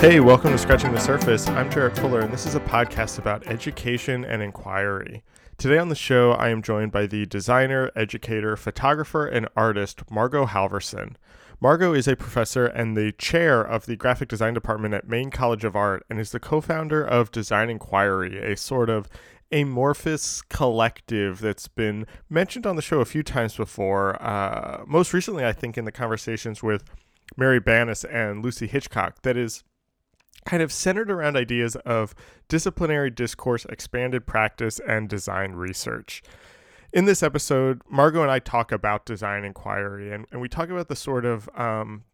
Hey, welcome to Scratching the Surface. I'm Jarrett Fuller, and this is a podcast about education and inquiry. Today on the show, I am joined by the designer, educator, photographer, and artist Margo Halverson. Margo is a professor and the chair of the graphic design department at Maine College of Art and is the co founder of Design Inquiry, a sort of amorphous collective that's been mentioned on the show a few times before. Uh, most recently, I think, in the conversations with Mary Bannis and Lucy Hitchcock, that is kind of centered around ideas of disciplinary discourse, expanded practice, and design research. In this episode, Margo and I talk about design inquiry, and, and we talk about the sort of um,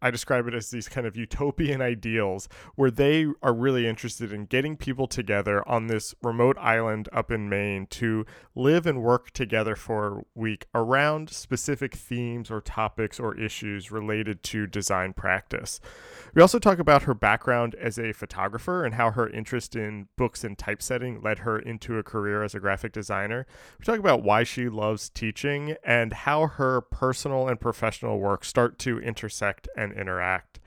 I, describe it as these kind of utopian ideals where they are really interested in getting people together on this remote island up in Maine to live and work together for a week around specific themes or topics or issues related to design practice. We also talk about her background as a photographer and how her interest in books and typesetting led her into a career as a graphic designer. We talk about why she loves teaching and how her personal and professional work start to intersect and interact.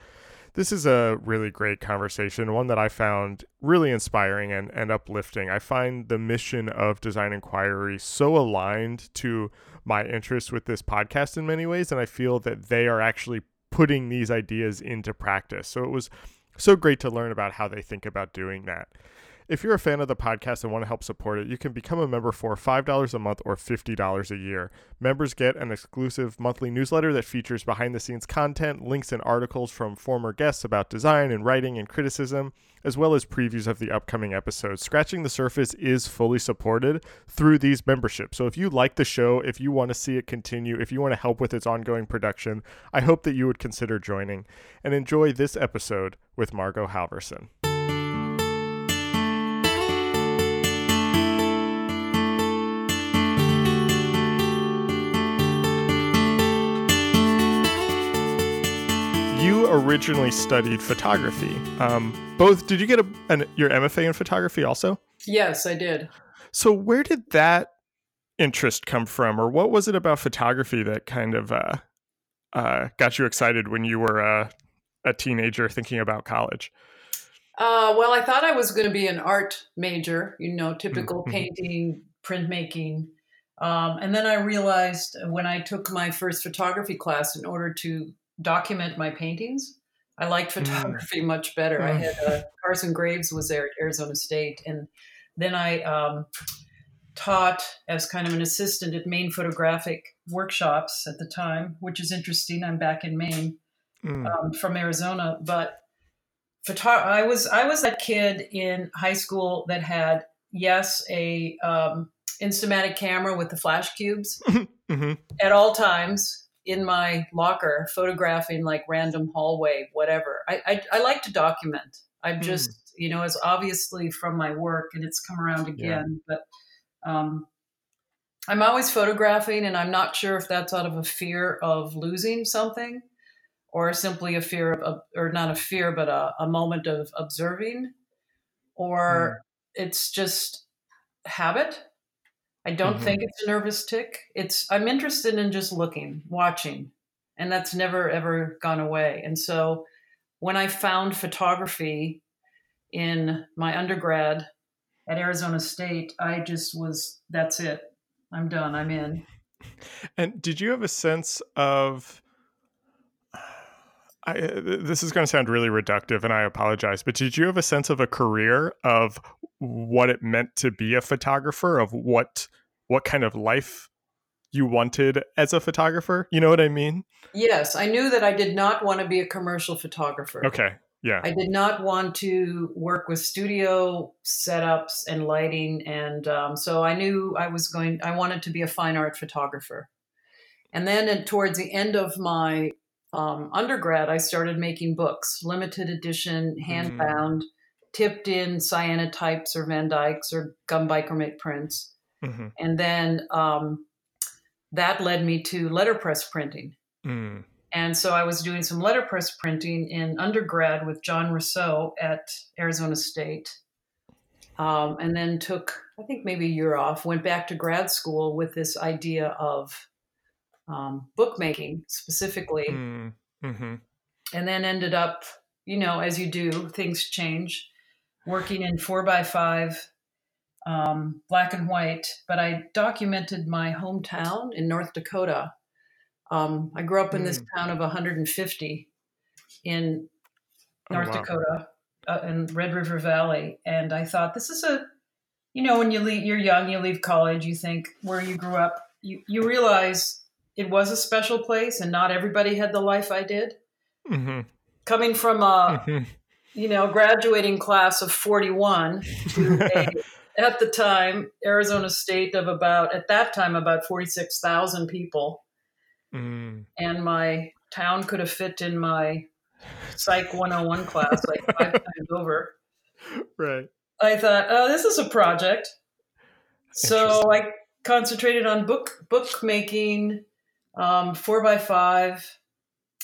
This is a really great conversation, one that I found really inspiring and, and uplifting. I find the mission of Design Inquiry so aligned to my interest with this podcast in many ways, and I feel that they are actually putting these ideas into practice. So it was so great to learn about how they think about doing that. If you're a fan of the podcast and want to help support it, you can become a member for $5 a month or $50 a year. Members get an exclusive monthly newsletter that features behind the scenes content, links, and articles from former guests about design and writing and criticism, as well as previews of the upcoming episodes. Scratching the Surface is fully supported through these memberships. So if you like the show, if you want to see it continue, if you want to help with its ongoing production, I hope that you would consider joining and enjoy this episode with Margo Halverson. Originally studied photography. Um, both did you get a, an, your MFA in photography also? Yes, I did. So where did that interest come from, or what was it about photography that kind of uh, uh, got you excited when you were uh, a teenager thinking about college? Uh, well, I thought I was going to be an art major, you know, typical mm-hmm. painting, printmaking. Um, and then I realized when I took my first photography class, in order to document my paintings. I liked mm. photography mm. much better. Mm. I had uh, Carson Graves was there at Arizona State, and then I um, taught as kind of an assistant at Maine Photographic Workshops at the time, which is interesting. I'm back in Maine mm. um, from Arizona, but photo- I was I was that kid in high school that had yes a um, Instamatic camera with the flash cubes mm-hmm. at all times in my locker photographing like random hallway, whatever. I, I, I like to document. I'm hmm. just, mm. you know, it's obviously from my work and it's come around again, yeah. but um, I'm always photographing and I'm not sure if that's out of a fear of losing something or simply a fear of, or not a fear, but a, a moment of observing or mm. it's just habit I don't mm-hmm. think it's a nervous tick. It's I'm interested in just looking, watching, and that's never ever gone away. And so when I found photography in my undergrad at Arizona State, I just was that's it. I'm done. I'm in. And did you have a sense of I, this is going to sound really reductive and I apologize, but did you have a sense of a career of what it meant to be a photographer, of what what kind of life you wanted as a photographer? You know what I mean? Yes, I knew that I did not want to be a commercial photographer. Okay. Yeah. I did not want to work with studio setups and lighting. And um, so I knew I was going, I wanted to be a fine art photographer. And then towards the end of my um, undergrad, I started making books, limited edition, hand bound, mm. tipped in cyanotypes or Van Dykes or gum bichromate prints. Mm-hmm. And then um, that led me to letterpress printing. Mm. And so I was doing some letterpress printing in undergrad with John Rousseau at Arizona State. Um, and then took, I think, maybe a year off, went back to grad school with this idea of um, bookmaking specifically. Mm. Mm-hmm. And then ended up, you know, as you do, things change. Working in four by five, um, black and white, but I documented my hometown in North Dakota. Um, I grew up in this Mm. town of 150 in North Oh, wow. Dakota uh, in Red River Valley, and I thought this is a, you know, when you leave, you're young, you leave college, you think where you grew up, you you realize it was a special place, and not everybody had the life I did. hmm Coming from a hmm you know graduating class of 41 to a, at the time Arizona State of about at that time about 46,000 people, mm. and my town could have fit in my Psych 101 class like five times over. Right. I thought, oh, this is a project. So I concentrated on book bookmaking, um, four by five,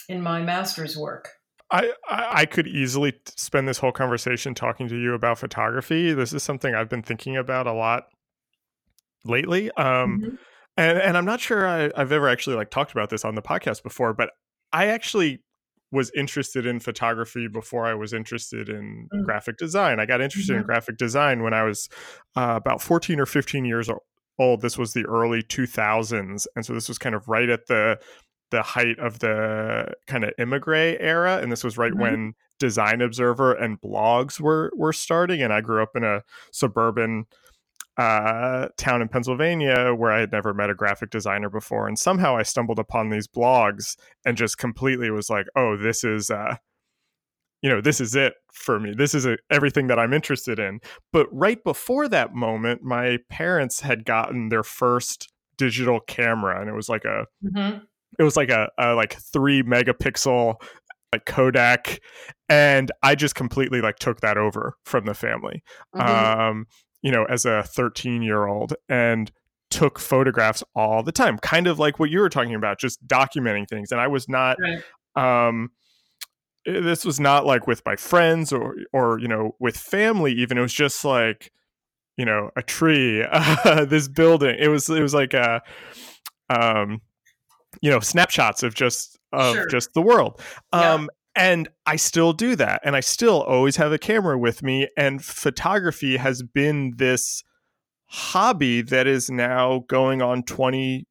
in my master's work. I, I could easily spend this whole conversation talking to you about photography. This is something I've been thinking about a lot lately. Um, Mhm. and and I'm not sure I, I've ever actually like talked about this on the podcast before, but I actually was interested in photography before I was interested in Mm. graphic design. I got interested in Mhm. graphic design when I was uh, about 14 or 15 years old. This was the early 2000s, and so this was kind of right at the the height of the kind of Emigre era, and this was right Mhm. when Design Observer and blogs were were starting. And I grew up in a suburban uh, town in Pennsylvania where I had never met a graphic designer before, and somehow I stumbled upon these blogs and just completely was like, "Oh, this is." Uh, you know this is it for me this is a, everything that i'm interested in but right before that moment my parents had gotten their first digital camera and it was like a Mhm. It was like a, a like three megapixel like kodak and i just completely like took that over from the family Mhm. um you know as a 13 year old and took photographs all the time kind of like what you were talking about just documenting things and i was not Right. um eh, this was not like with my friends or or you know with family even it was just like you know a tree uh, this building it was it was like a um you know snapshots of just of Sure. just the world Yeah. um and I still do that and I still always have a camera with me and photography has been this hobby that is now going on 20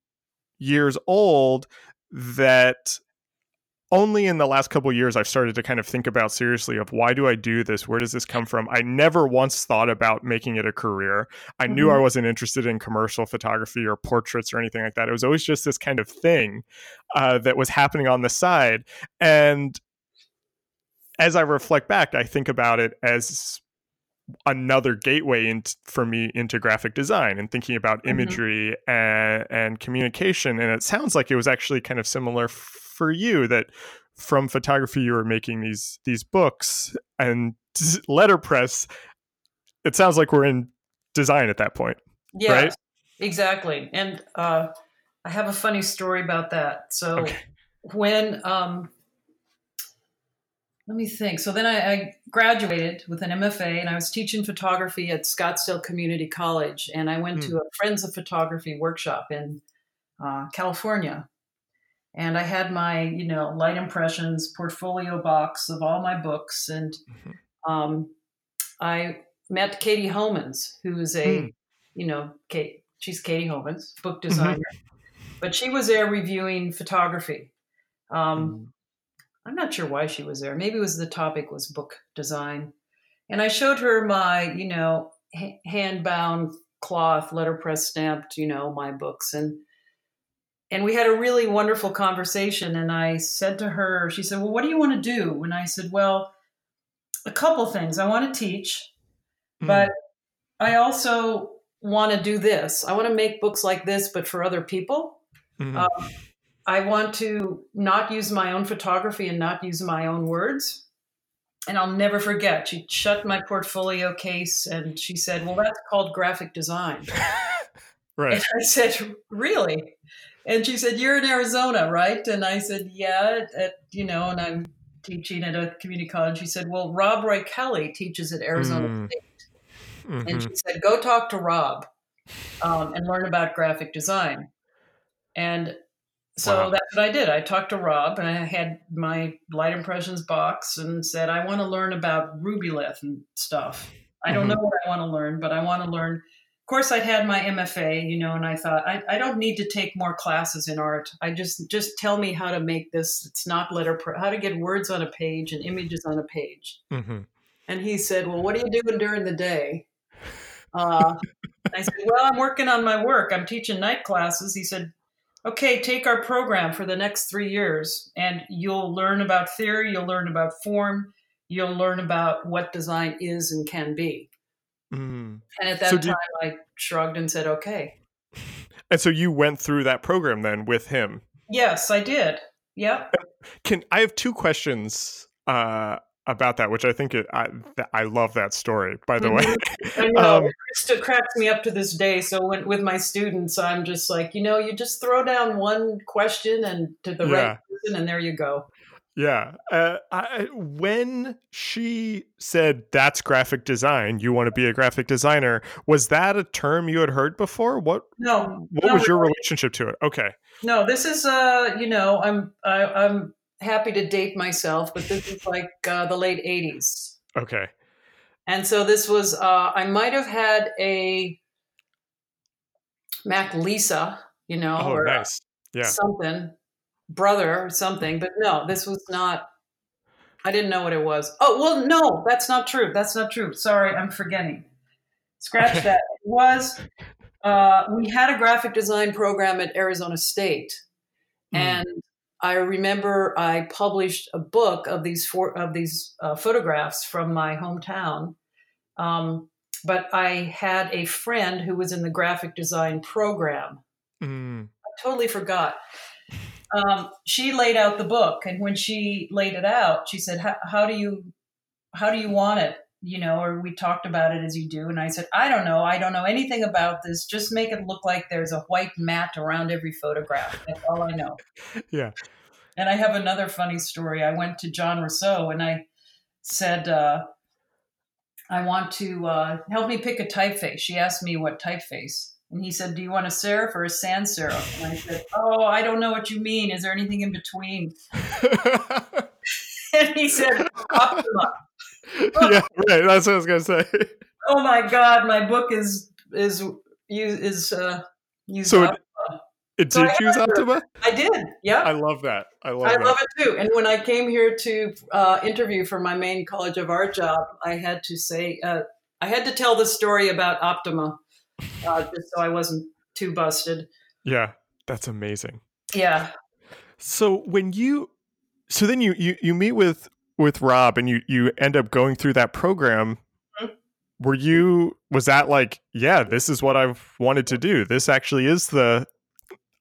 years old that only in the last couple of years I've started to kind of think about seriously of why do I do this? Where does this come from? I never once thought about making it a career. I knew Mhm. I wasn't interested in commercial photography or portraits or anything like that. It was always just this kind of thing uh, that was happening on the side. And as I reflect back, I think about it as another gateway in, for me into graphic design and thinking about Mhm. imagery and, and communication. And it sounds like it was actually kind of similar f- for you that from photography you were making these these books and letterpress. It sounds like we're in design at that point. Yes, Right? exactly. And uh, I have a funny story about that. So Okay. when um, let me think. So then I, I graduated with an MFA, and I was teaching photography at Scottsdale Community College, and I went Hmm. to a Friends of Photography workshop in uh, California. And I had my, you know, light impressions portfolio box of all my books, and Mhm. um, I met Katie Homans, who is a, Hmm. you know, Kate. She's Katie Homans, book Mm-hmm. designer, but she was there reviewing photography. Um, Mm. I'm not sure why she was there. Maybe it was the topic was book design, and I showed her my, you know, ha- hand bound cloth, letterpress stamped, you know, my books, and and we had a really wonderful conversation. And I said to her, she said, "Well, what do you want to do?" And I said, "Well, a couple things. I want to teach, Mm. but I also want to do this. I want to make books like this, but for other people." Mhm. Um, I want to not use my own photography and not use my own words. And I'll never forget. She shut my portfolio case and she said, Well, that's called graphic design. right. And I said, Really? And she said, You're in Arizona, right? And I said, Yeah, at, at, you know, and I'm teaching at a community college. She said, Well, Rob Roy Kelly teaches at Arizona Mm. State. Mhm. And she said, Go talk to Rob um, and learn about graphic design. And So Wow. that's what I did. I talked to Rob and I had my light impressions box and said, I want to learn about Rubylith and stuff. I don't Mhm. know what I want to learn, but I want to learn. Of course, I'd had my MFA, you know, and I thought I, I don't need to take more classes in art. I just just tell me how to make this. It's not letter how to get words on a page and images on a page. hmm And he said, Well, what are you doing during the day? Uh, I said, Well, I'm working on my work. I'm teaching night classes. He said, Okay, take our program for the next three years, and you'll learn about theory, you'll learn about form, you'll learn about what design is and can be. Mm. And at that So time, I shrugged and said, Okay. And so you went through that program then with him. Yes, I did. Yeah. Can I have two questions uh, about that, which I think it, I I love that story. By the way, I know. Um, it still cracks me up to this day. So when, with my students, I'm just like, you know, you just throw down one question and to the Yeah. right person, and there you go. Yeah. Uh, I, when she said that's graphic design, you want to be a graphic designer, was that a term you had heard before? What No, what no, was your relationship to it? Okay. no. This is, uh, you know, I'm I, I'm happy to date myself, but this is like uh, the late '80s, Okay. and so this was. Uh, I might have had a Mac Lisa, you know, Oh, or nice. Yeah. something brother or something, but no, this was not. I didn't know what it was. Oh well, no, that's not true. That's not true. Sorry, I'm forgetting. Scratch that. It was. Uh, we had a graphic design program at Arizona State, Mm. and I remember I published a book of these four of these uh, photographs from my hometown. Um, but I had a friend who was in the graphic design program. Mm. I totally forgot. Um, she laid out the book, and when she laid it out, she said, "How- "How do you, how do you want it?" You know, or we talked about it as you do, and I said, "I don't know. I don't know anything about this. Just make it look like there's a white mat around every photograph. That's all I know." Yeah. And I have another funny story. I went to John Rousseau and I said, uh, "I want to uh, help me pick a typeface." She asked me what typeface. And he said, Do you want a serif or a sans serif? And I said, Oh, I don't know what you mean. Is there anything in between? And he said, Optima. yeah, right. That's what I was gonna say. Oh my God, my book is is is uh used So up. It So I did use have- Optima. I did. Yeah. I love that. I love I that. love it too. And when I came here to uh, interview for my Maine College of Art job, I had to say, uh, I had to tell the story about Optima, uh, just so I wasn't too busted. yeah, that's amazing. Yeah. So when you, so then you you you meet with with Rob and you you end up going through that program. Mhm. Were you was that like yeah this is what I've wanted to do this actually is the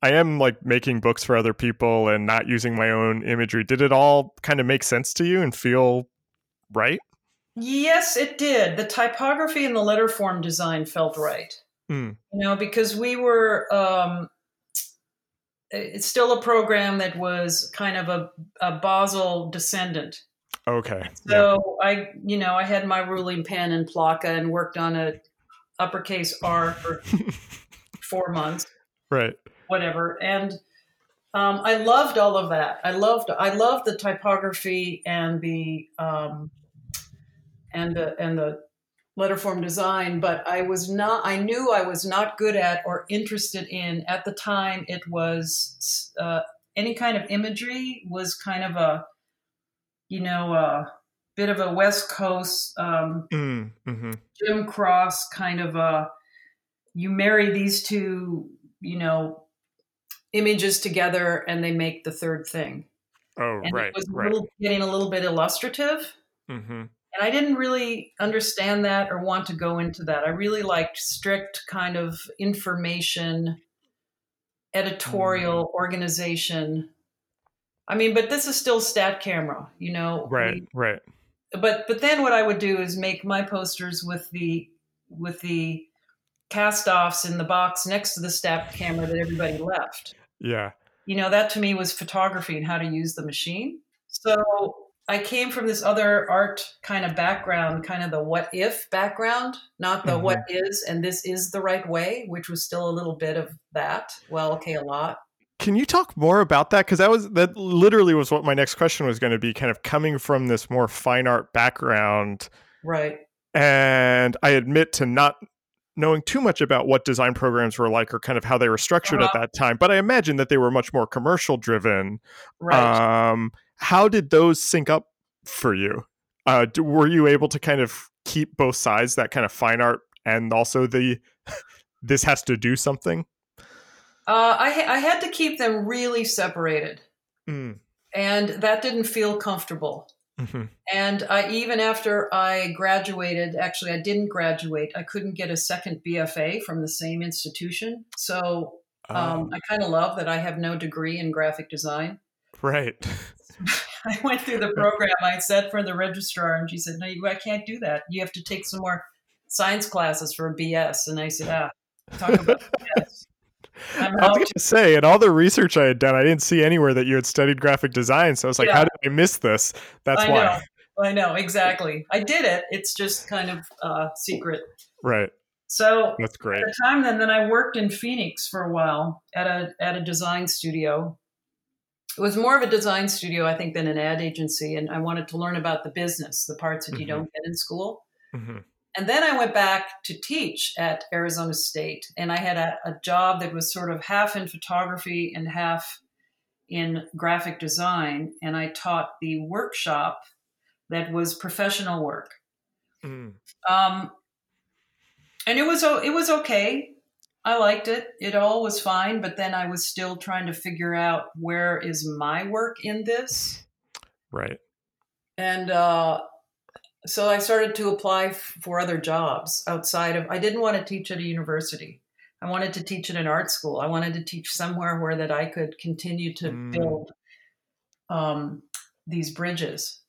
I am like making books for other people and not using my own imagery did it all kind of make sense to you and feel right Yes, it did. The typography and the letter form design felt right. Mm. You know, because we were, um, it's still a program that was kind of a, a Basel descendant. okay So I, you know, I had my ruling pen and plaka and worked on a uppercase R for four months, right whatever. And um, I loved all of that. I loved, I loved the typography and the, um, and the, and the letter form design, but I was not, I knew I was not good at or interested in at the time. It was, uh, any kind of imagery was kind of a, you know, a bit of a West Coast, um, mm, hmm Jim Cross kind of a you marry these two, you know, images together and they make the third thing. oh And right it was a right little, getting a little bit illustrative. hmm And I didn't really understand that or want to go into that. I really liked strict kind of information, editorial mm. organization. I mean, but this is still stat camera, you know. right We- right but but then what I would do is make my posters with the with the cast offs in the box next to the stat camera that everybody left. yeah You know, that to me was photography and how to use the machine. So I came from this other art kind of background, kind of the what if background, not the Mhm. what is and this is the right way, which was still a little bit of that. Well, okay, a lot. Can you talk more about that? Because that was that literally was what my next question was going to be. Kind of coming from this more fine art background, right? And I admit to not knowing too much about what design programs were like or kind of how they were structured uh-huh. at that time, but I imagine that they were much more commercial driven. Right. Um, how did those sync up for you? Uh, were you able to kind of keep both sides, that kind of fine art and also the this has to do something? Uh, I, I had to keep them really separated. Mm. And that didn't feel comfortable. Mm-hmm. And I, even after I graduated, actually, I didn't graduate. I couldn't get a second BFA from the same institution. So um, oh. I kind of love that I have no degree in graphic design. Right. I went through the program. I said for the registrar, and she said, "No, I can't do that. You have to take some more science classes for a BS." And I said, "Ah, talk about BS." I was going to say, in all the research I had done, I didn't see anywhere that you had studied graphic design. So I was like, yeah. how did I miss this? That's I why. Know. I know, exactly. I did it. It's just kind of uh, secret. Right. So that's great. At the time, then, then I worked in Phoenix for a while at a at a design studio. It was more of a design studio, I think, than an ad agency, and I wanted to learn about the business, the parts that mm-hmm. you don't get in school. Mm-hmm. And then I went back to teach at Arizona State, and I had a, a, job that was sort of half in photography and half in graphic design. And I taught the workshop that was professional work. Mm. Um, and it was it was okay. I liked it. It all was fine, but then I was still trying to figure out where is my work in this. Right. And uh, so I started to apply for other jobs outside of. I didn't want to teach at a university. I wanted to teach at an art school. I wanted to teach somewhere where that I could continue to mm. build um, these bridges,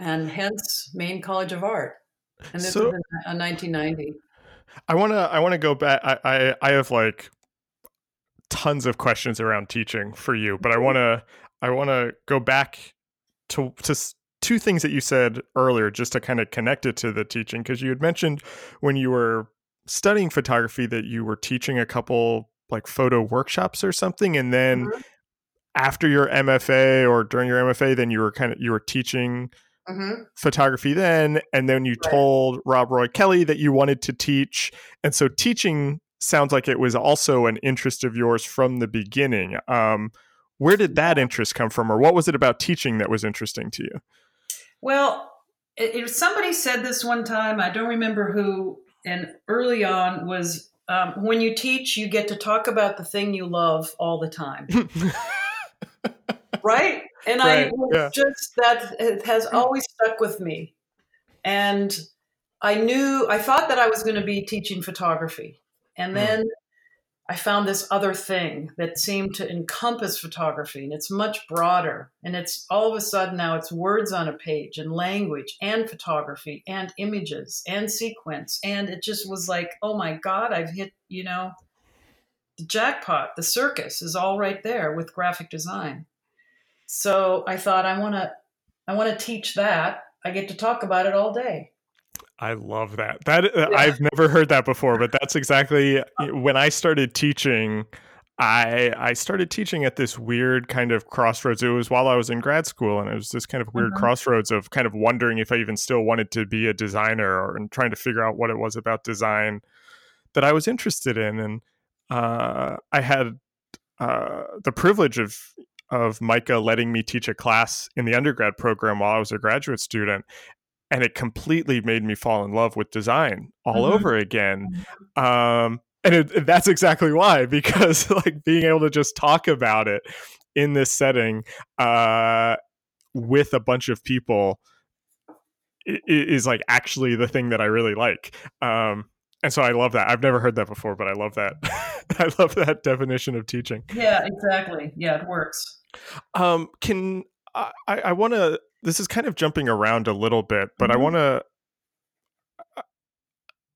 and hence Maine College of Art. And this so, was in 1990. I want to. I want to go back. I, I I have like tons of questions around teaching for you, but I want to. I want to go back to to two things that you said earlier just to kind of connect it to the teaching because you had mentioned when you were studying photography that you were teaching a couple like photo workshops or something and then mm-hmm. after your MFA or during your MFA then you were kind of you were teaching mm-hmm. photography then and then you right. told Rob Roy Kelly that you wanted to teach and so teaching sounds like it was also an interest of yours from the beginning um, where did that interest come from or what was it about teaching that was interesting to you well, it, somebody said this one time. I don't remember who. And early on was um, when you teach, you get to talk about the thing you love all the time. right? And right, I yeah. just that it has always stuck with me. And I knew I thought that I was going to be teaching photography. And hmm. then I found this other thing that seemed to encompass photography, and it's much broader. And it's all of a sudden now it's words on a page, and language, and photography, and images, and sequence. And it just was like, oh my God, I've hit, you know, the jackpot. The circus is all right there with graphic design. So I thought, I want to, I want to teach that. I get to talk about it all day. I love that. That uh, yeah. I've never heard that before, but that's exactly when I started teaching. I I started teaching at this weird kind of crossroads. It was while I was in grad school, and it was this kind of weird mm-hmm. crossroads of kind of wondering if I even still wanted to be a designer, or and trying to figure out what it was about design that I was interested in. And uh, I had uh, the privilege of of MICA letting me teach a class in the undergrad program while I was a graduate student and it completely made me fall in love with design all mm-hmm. over again mm-hmm. um, and it, that's exactly why because like being able to just talk about it in this setting uh, with a bunch of people is like actually the thing that I really like. Um, and so I love that. I've never heard that before, but I love that. I love that definition of teaching. Yeah, exactly. Yeah, it works. Um, can I, I want to this is kind of jumping around a little bit, but mm-hmm. I want to.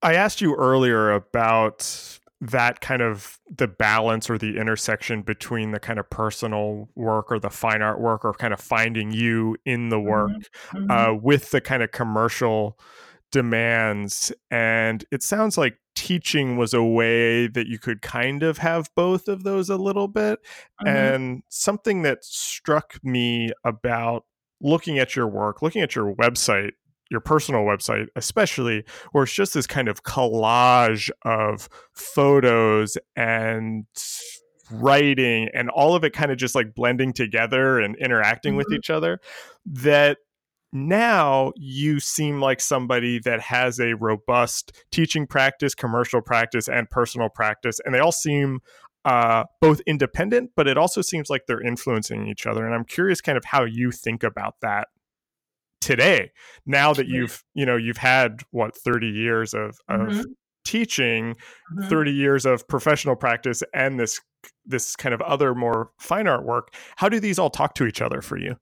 I asked you earlier about that kind of the balance or the intersection between the kind of personal work or the fine art work or kind of finding you in the mm-hmm. work mm-hmm. uh, with the kind of commercial demands. And it sounds like teaching was a way that you could kind of have both of those a little bit. Mm-hmm. And something that struck me about looking at your work, looking at your website, your personal website, especially, where it's just this kind of collage of photos and writing and all of it kind of just like blending together and interacting mm-hmm. with each other that now you seem like somebody that has a robust teaching practice, commercial practice, and personal practice. And they all seem uh, both independent, but it also seems like they're influencing each other. And I'm curious kind of how you think about that today now that you've you know you've had what 30 years of, of mm-hmm. teaching mm-hmm. 30 years of professional practice and this this kind of other more fine art work how do these all talk to each other for you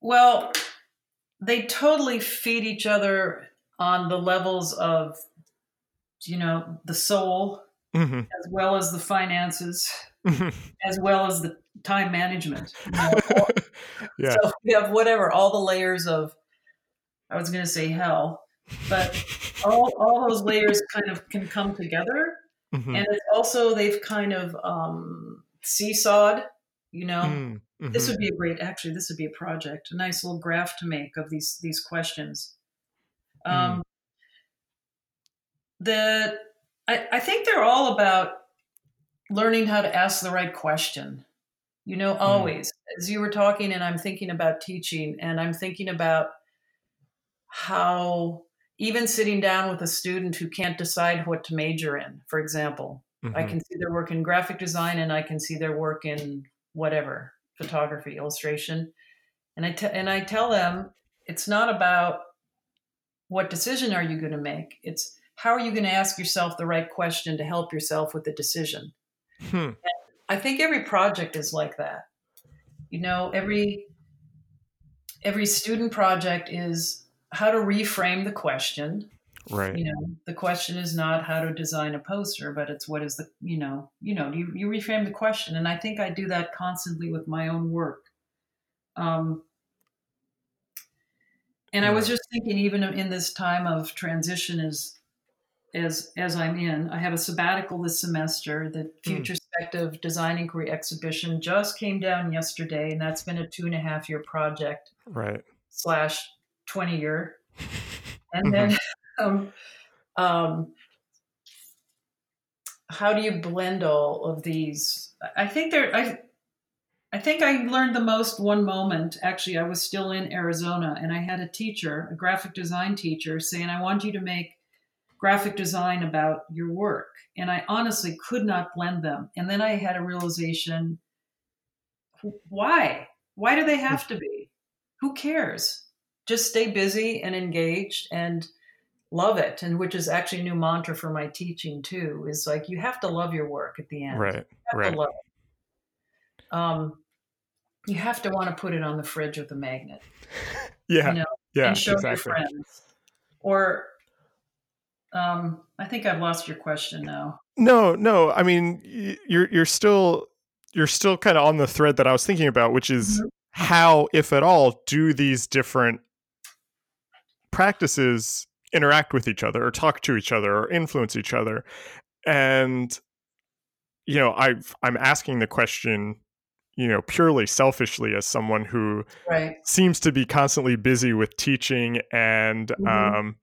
well they totally feed each other on the levels of you know the soul mm-hmm. as well as the finances mm-hmm. as well as the time management. You know? yeah. So we have whatever, all the layers of, I was going to say hell, but all, all those layers kind of can come together. Mm-hmm. And it's also, they've kind of um, seesawed, you know. Mm-hmm. This would be a great, actually, this would be a project, a nice little graph to make of these these questions. Mm. Um, mm. The I, I think they're all about learning how to ask the right question. You know, hmm. always. Mm. As you were talking, and I'm thinking about teaching, and I'm thinking about how even sitting down with a student who can't decide what to major in, for example, mm-hmm. I can see their work in graphic design and I can see their work in whatever photography, illustration. And I, and I tell them it's not about what decision are you going to make. It's how are you going to ask yourself the right question to help yourself with the decision. Hmm. I think every project is like that. You know, every every student project is how to reframe the question. Right. You know, the question is not how to design a poster, but it's what is the you know, you know, you, you reframe the question. And I think I do that constantly with my own work. Um and yeah. I was just thinking, even in this time of transition, is as as I'm in. I have a sabbatical this semester. The hmm. Future mm. Design Inquiry exhibition just came down yesterday, and that's been a two and a half year project. Right. Slash twenty year, and then um, um, how do you blend all of these? I think there. I I think I learned the most one moment. Actually, I was still in Arizona, and I had a teacher, a graphic design teacher, saying, "I want you to make." graphic design about your work. And I honestly could not blend them. And then I had a realization why? Why do they have to be? Who cares? Just stay busy and engaged and love it. And which is actually a new mantra for my teaching too, is like you have to love your work at the end. Right. right. Um, you have to want to put it on the fridge with a magnet. yeah. You know, yeah. And show exactly. your friends. Or um, I think I've lost your question now. No, no. I mean, you're you're still you're still kind of on the thread that I was thinking about, which is mm-hmm. how, if at all, do these different practices interact with each other, or talk to each other, or influence each other? And you know, I I'm asking the question you know purely selfishly as someone who right. seems to be constantly busy with teaching and mm-hmm. um,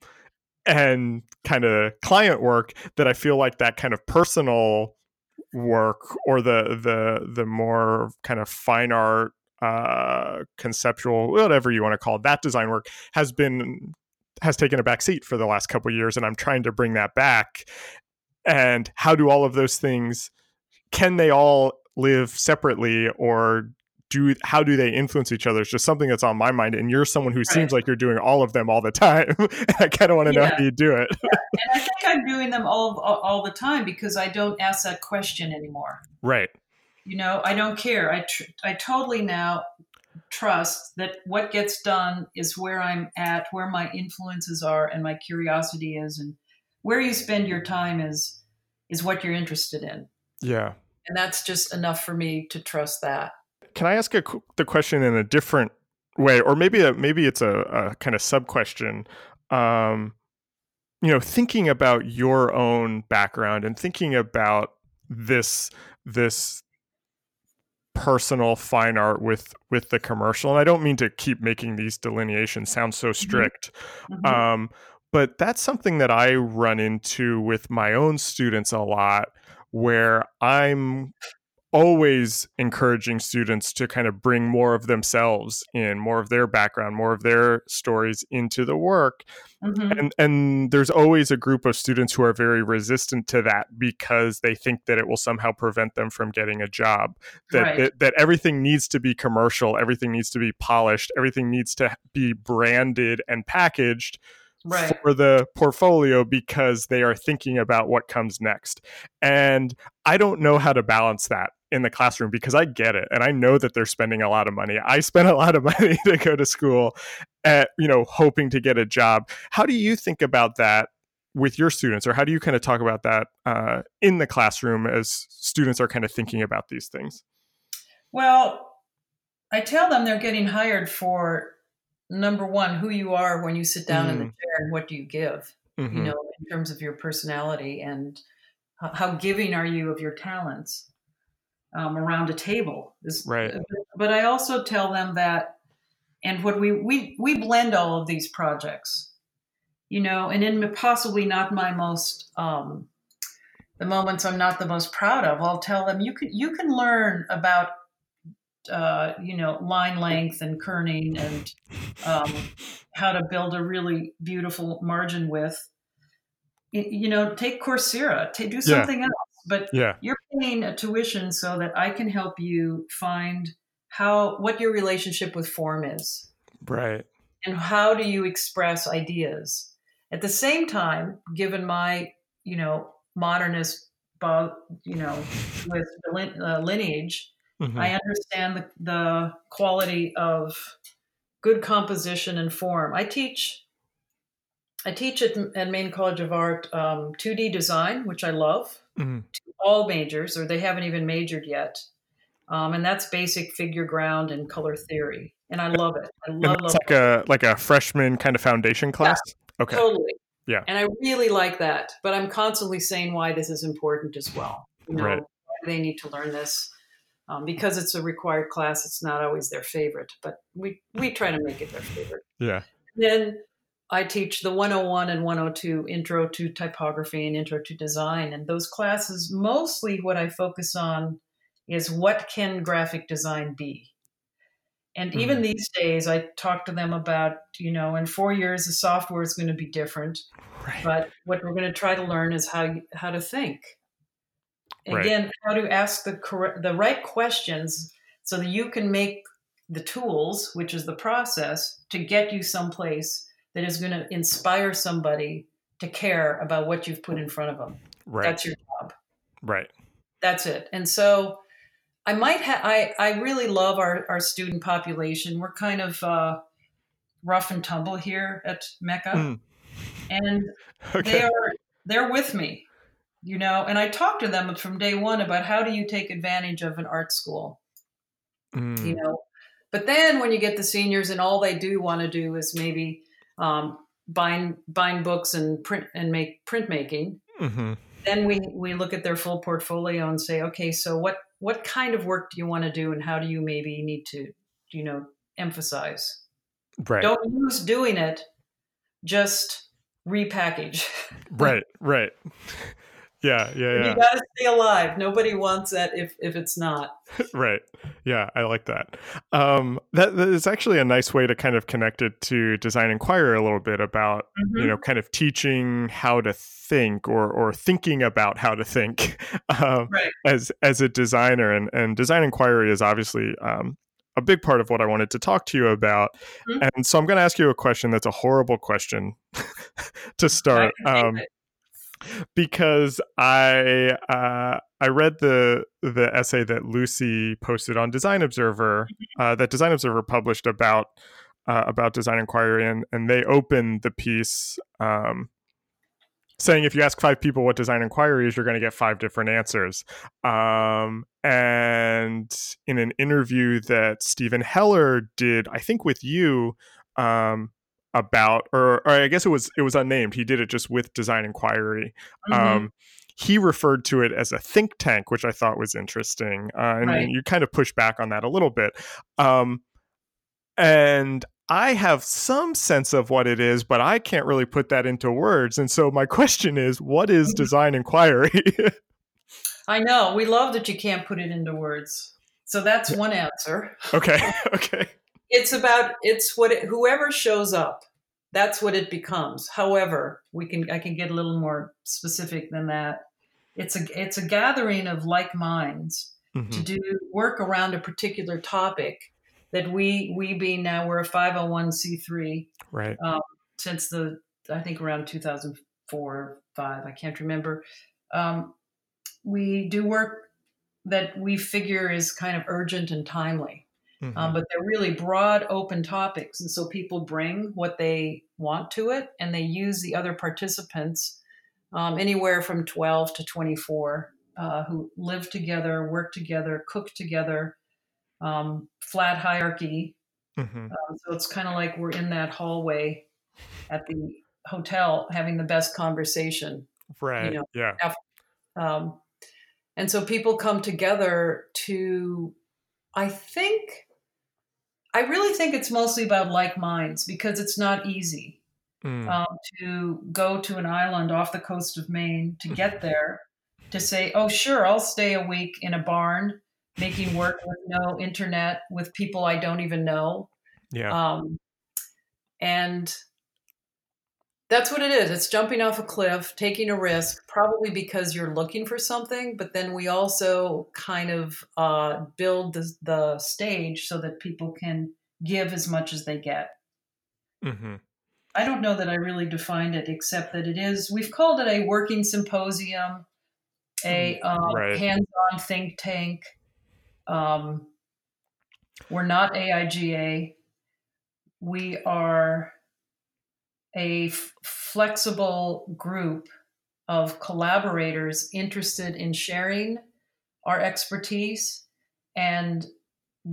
and kind of client work that I feel like that kind of personal work or the the the more kind of fine art uh conceptual whatever you want to call it that design work has been has taken a back seat for the last couple years and I'm trying to bring that back and how do all of those things can they all live separately or do how do they influence each other? It's just something that's on my mind. And you're someone who right. seems like you're doing all of them all the time. I kind of want to yeah. know how you do it. yeah. And I think I'm doing them all, all all the time because I don't ask that question anymore. Right. You know, I don't care. I tr- I totally now trust that what gets done is where I'm at, where my influences are, and my curiosity is, and where you spend your time is is what you're interested in. Yeah. And that's just enough for me to trust that can I ask a, the question in a different way, or maybe a, maybe it's a, a kind of sub question? Um, you know thinking about your own background and thinking about this this personal fine art with with the commercial and i don't mean to keep making these delineations sound so mm-hmm. strict mm-hmm. um, but that's something that i run into with my own students a lot where i'm always encouraging students to kind of bring more of themselves in, more of their background, more of their stories into the work. Mm-hmm. And and there's always a group of students who are very resistant to that because they think that it will somehow prevent them from getting a job. That right. that, that everything needs to be commercial, everything needs to be polished, everything needs to be branded and packaged right. for the portfolio because they are thinking about what comes next. And I don't know how to balance that in the classroom because I get it and I know that they're spending a lot of money. I spend a lot of money to go to school at, you know, hoping to get a job. How do you think about that with your students or how do you kind of talk about that uh, in the classroom as students are kind of thinking about these things? Well, I tell them they're getting hired for number one, who you are when you sit down mm. in the mm. chair and what do you give, mm-hmm. you know, in terms of your personality and how giving are you of your talents um, around a table. Right. But I also tell them that, and what we, we, we blend all of these projects, you know, and in possibly not my most, um, the moments I'm not the most proud of, I'll tell them you can, you can learn about uh, you know, line length and kerning and um, how to build a really beautiful margin width. You know, take Coursera, do something yeah. else. But yeah. you're paying a tuition so that I can help you find how what your relationship with form is. Right. And how do you express ideas? At the same time, given my, you know, modernist, you know, with uh, lineage, Mm-hmm. I understand the, the quality of good composition and form. I teach I teach at, at Maine College of Art um, 2D design, which I love, mm-hmm. to all majors, or they haven't even majored yet. Um, and that's basic figure ground and color theory, and I love it. I love, love it. It's like a like a freshman kind of foundation class. Yeah, okay, totally. Yeah, and I really like that. But I'm constantly saying why this is important as well. You know, right. they need to learn this um, because it's a required class it's not always their favorite but we we try to make it their favorite yeah then i teach the 101 and 102 intro to typography and intro to design and those classes mostly what i focus on is what can graphic design be and mm-hmm. even these days i talk to them about you know in four years the software is going to be different right. but what we're going to try to learn is how how to think Again, right. how to ask the correct, the right questions so that you can make the tools, which is the process, to get you someplace that is going to inspire somebody to care about what you've put in front of them. Right. That's your job. Right. That's it. And so I might have, I, I really love our, our student population. We're kind of uh, rough and tumble here at MECA. Mm. And okay. they are, they're with me you know and i talked to them from day one about how do you take advantage of an art school mm. you know but then when you get the seniors and all they do want to do is maybe um, bind bind books and print and make printmaking. Mm-hmm. then we we look at their full portfolio and say okay so what what kind of work do you want to do and how do you maybe need to you know emphasize? Right. Don't use doing it just repackage. Right right yeah, yeah, yeah. You gotta stay alive. Nobody wants that if if it's not. right. Yeah, I like that. Um, that that is actually a nice way to kind of connect it to design inquiry a little bit about mm-hmm. you know kind of teaching how to think or or thinking about how to think um, right. as as a designer and and design inquiry is obviously um, a big part of what I wanted to talk to you about. Mm-hmm. And so I'm going to ask you a question that's a horrible question to start. Um, because I uh, I read the the essay that Lucy posted on Design Observer mm-hmm. uh, that Design Observer published about uh, about Design Inquiry, and and they opened the piece um, saying if you ask five people what Design Inquiry is, you're going to get five different answers. Um, and in an interview that Steven Heller did, I think with you. Um, about, or, or I guess it was it was unnamed. He did it just with Design Inquiry. Mhm. Um, he referred to it as a think tank, which I thought was interesting, uh, and, Right. and you kind of push back on that a little bit. Um, and I have some sense of what it is, but I can't really put that into words. And so my question is, what is Mhm. Design Inquiry? I know. We love that you can't put it into words. So that's one answer. okay, okay, It's about it's what it, whoever shows up. That's what it becomes. However, we can I can get a little more specific than that. It's a it's a gathering of like minds to Mhm. do work around a particular topic that we we being now we're a 501c3 right, since the I think around 2004 5 I can't remember um, we do work that we figure is kind of urgent and timely Mhm. um, but they're really broad open topics and so people bring what they want to it and they use the other participants um, anywhere from 12 to 24 uh, who live together work together cook together um, flat hierarchy Mhm. um, so it's kind of like we're in that hallway at the hotel having the best conversation right, know, yeah, um, and so people come together to i think i really think it's mostly about like minds because it's not easy Mm. um, to go to an island off the coast of maine to get there to say oh sure i'll stay a week in a barn making work with no internet with people i don't even know. Yeah, um, and that's what it is. It's jumping off a cliff, taking a risk, probably because you're looking for something. But then we also kind of uh, build the, the stage so that people can give as much as they get. hmm I don't know that I really defined it, except that it is, we've called it a working symposium, a um, Right. hands on think tank. Um, we're not AIGA. We are a f- flexible group of collaborators interested in sharing our expertise and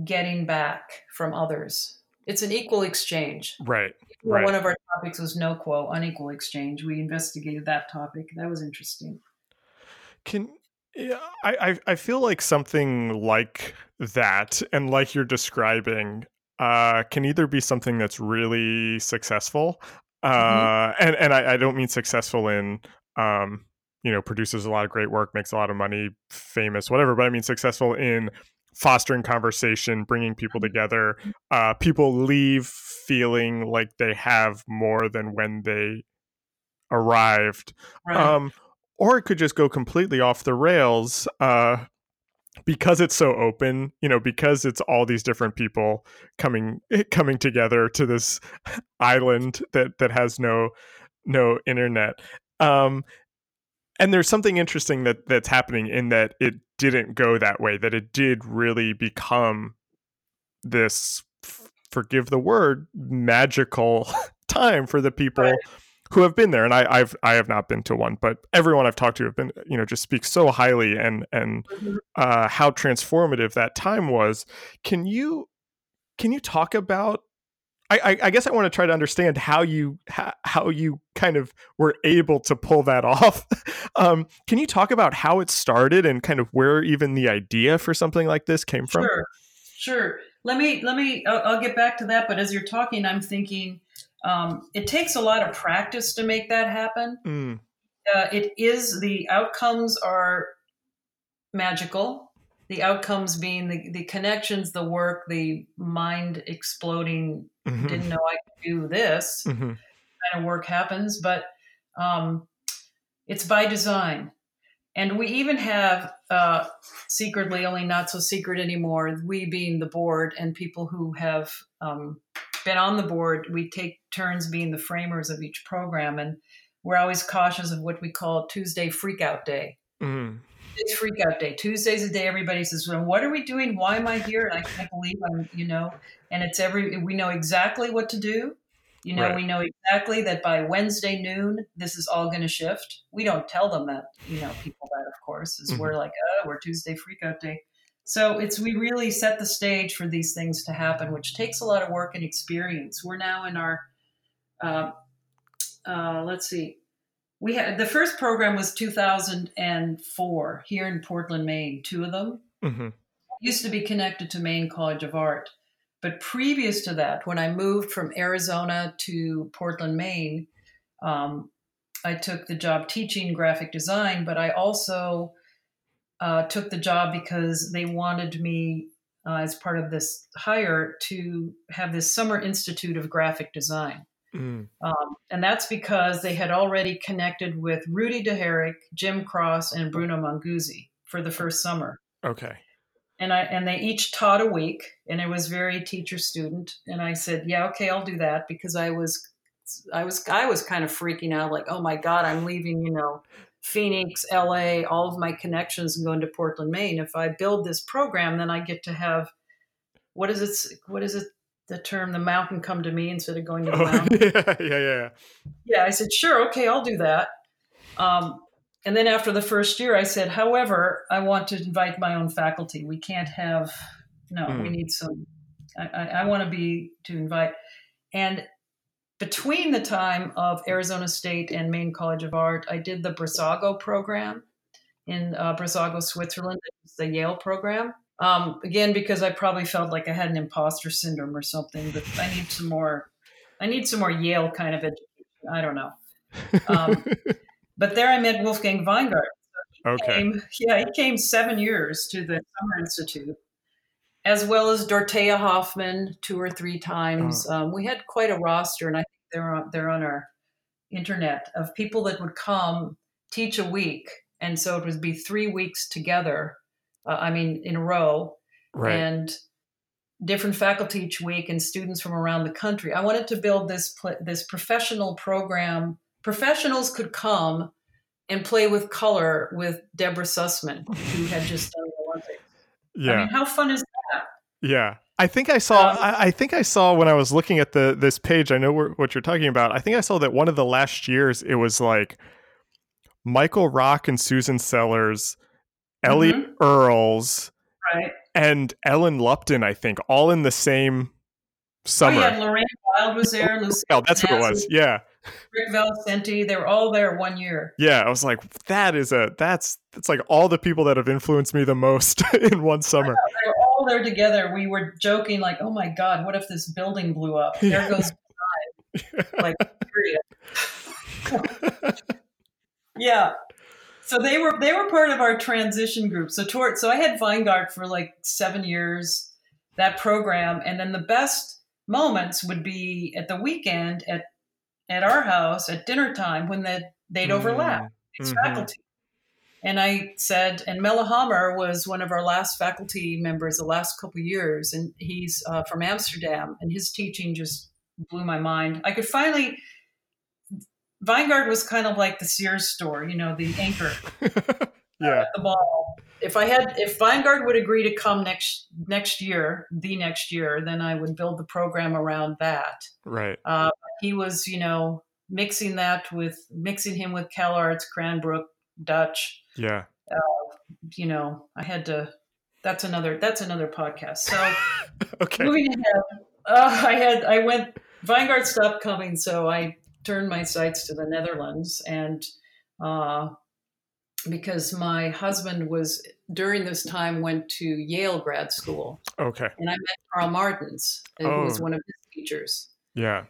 getting back from others. It's an equal exchange. right, Right. One of our topics was no quo, unequal exchange. We investigated that topic. That was interesting. Can yeah, I, I I feel like something like that and like you're describing uh, can either be something that's really successful uh, and and I, I don't mean successful in um, you know produces a lot of great work, makes a lot of money, famous, whatever, but I mean successful in fostering conversation, bringing people together. Uh, people leave feeling like they have more than when they arrived Right. um, or it could just go completely off the rails uh, because it's so open. You know, because it's all these different people coming coming together to this island that that has no no internet. Um, and there's something interesting that that's happening in that it didn't go that way. That it did really become this forgive the word magical time for the people Right. Who have been there and I, I've I have not been to one, but everyone I've talked to have been you know just speaks so highly and and Mhm. uh, how transformative that time was. Can you can you talk about? I, I, I guess I want to try to understand how you how, how you kind of were able to pull that off. um, can you talk about how it started and kind of where even the idea for something like this came from? Sure, sure. Let me let me. I'll, I'll get back to that. But as you're talking, I'm thinking um, it takes a lot of practice to make that happen. Mm, Uh, it is the outcomes are magical. The outcomes being the, the connections, the work, the mind exploding. mhm, Didn't know I could do this. mhm, kind of work happens, but um, it's by design. And we even have uh, secretly, only not so secret anymore, we being the board and people who have um, been on the board, we take turns being the framers of each program. And we're always cautious of what we call Tuesday Freakout Day. mhm, It's Freakout Day. Tuesday's the day everybody says, well, "What are we doing? Why am I here?" And I can't believe I'm, you know. And it's every we know exactly what to do. You know, Right. we know exactly that by Wednesday noon, this is all going to shift. We don't tell them that, you know, people that, of course, is we're like, oh, we're Tuesday Freakout Day. So it's we really set the stage for these things to happen, which takes a lot of work and experience. We're now in our uh, uh, let's see. We had the first program was 2004 here in Portland, Maine. Two of them hmm used to be connected to Maine College of Art, but previous to that, when I moved from Arizona to Portland, Maine, um, I took the job teaching graphic design. But I also uh, took the job because they wanted me uh, as part of this hire to have this summer institute of graphic design. Mm. Um, and that's because they had already connected with Rudy de Harak, Jim Cross, and Bruno Monguzzi for the first summer. Okay. And I and they each taught a week, and it was very teacher student. And I said, "Yeah, okay, I'll do that," because I was, I was, I was kind of freaking out, like, "Oh my God, I'm leaving," you know, Phoenix, LA, all of my connections, and going to Portland, Maine. If I build this program, then I get to have, what is it? What is it? The term, the mountain come to me instead of going to the Oh, mountain. yeah, yeah, yeah. Yeah, I said, sure, okay, I'll do that. Um, and then after the first year, I said, however, I want to invite my own faculty. We can't have, no, we Mm. need some, I, I, I want to be to invite. And between the time of Arizona State and Maine College of Art, I did the Brissago program in uh, Brissago, Switzerland. It's the Yale program. Um, again, because I probably felt like I had an imposter syndrome or something, but I need some more, I need some more Yale kind of education. I don't know. Um, But there I met Wolfgang Weingart. okay. Came, yeah, he came seven years to the Summer Institute, as well as Dorothea Hofmann two or three times. Um, we had quite a roster, and I think they're on, they're on our internet of people that would come teach a week, and so it would be three weeks together. Uh, I mean, in a row, Right. and different faculty each week and students from around the country. I wanted to build this this professional program. Professionals could come and play with color with Deborah Sussman, who had just done the Olympics. yeah. I mean, how fun is? Yeah. I think I saw. Um, I, I think I saw when I was looking at the this page. I know what you're talking about. I think I saw that one of the last years it was like Michael Rock and Susan Sellers, Elliott Earls, Right? and Ellen Lupton. I think all in the same summer. Oh, yeah, Lorraine Wild was there. Lucille Oh, that's what it was. Yeah, Rick Valicenti. They were all there one year. yeah. I was like, that is a that's that's like all the people that have influenced me the most in one summer. They were all there together. We were joking, like, "Oh my God, what if this building blew up? There goes like. Yeah. So they were they were part of our transition group. So toward so I had Weingart for like seven years, that program, and then the best moments would be at the weekend at at our house at dinner time when the, they'd overlap. It's Mhm. faculty. And I said, and Melle Hammer was one of our last faculty members the last couple of years, and he's uh, from Amsterdam, and his teaching just blew my mind. I could finally. Weingart was kind of like the Sears store, you know, the anchor yeah. at the ball. If I had, if Weingart would agree to come next next year, the next year, then I would build the program around that. Right. Uh, he was, you know, mixing that with mixing him with CalArts, Cranbrook, Dutch. Yeah. You know, I had to. That's another. That's another podcast. So Okay. moving ahead, uh, I had. I went. Weingart stopped coming, so I turned my sights to the Netherlands, and uh, because my husband was during this time went to Yale grad school, Okay. and I met Karel Martens, who was Oh. one of his teachers. Yeah.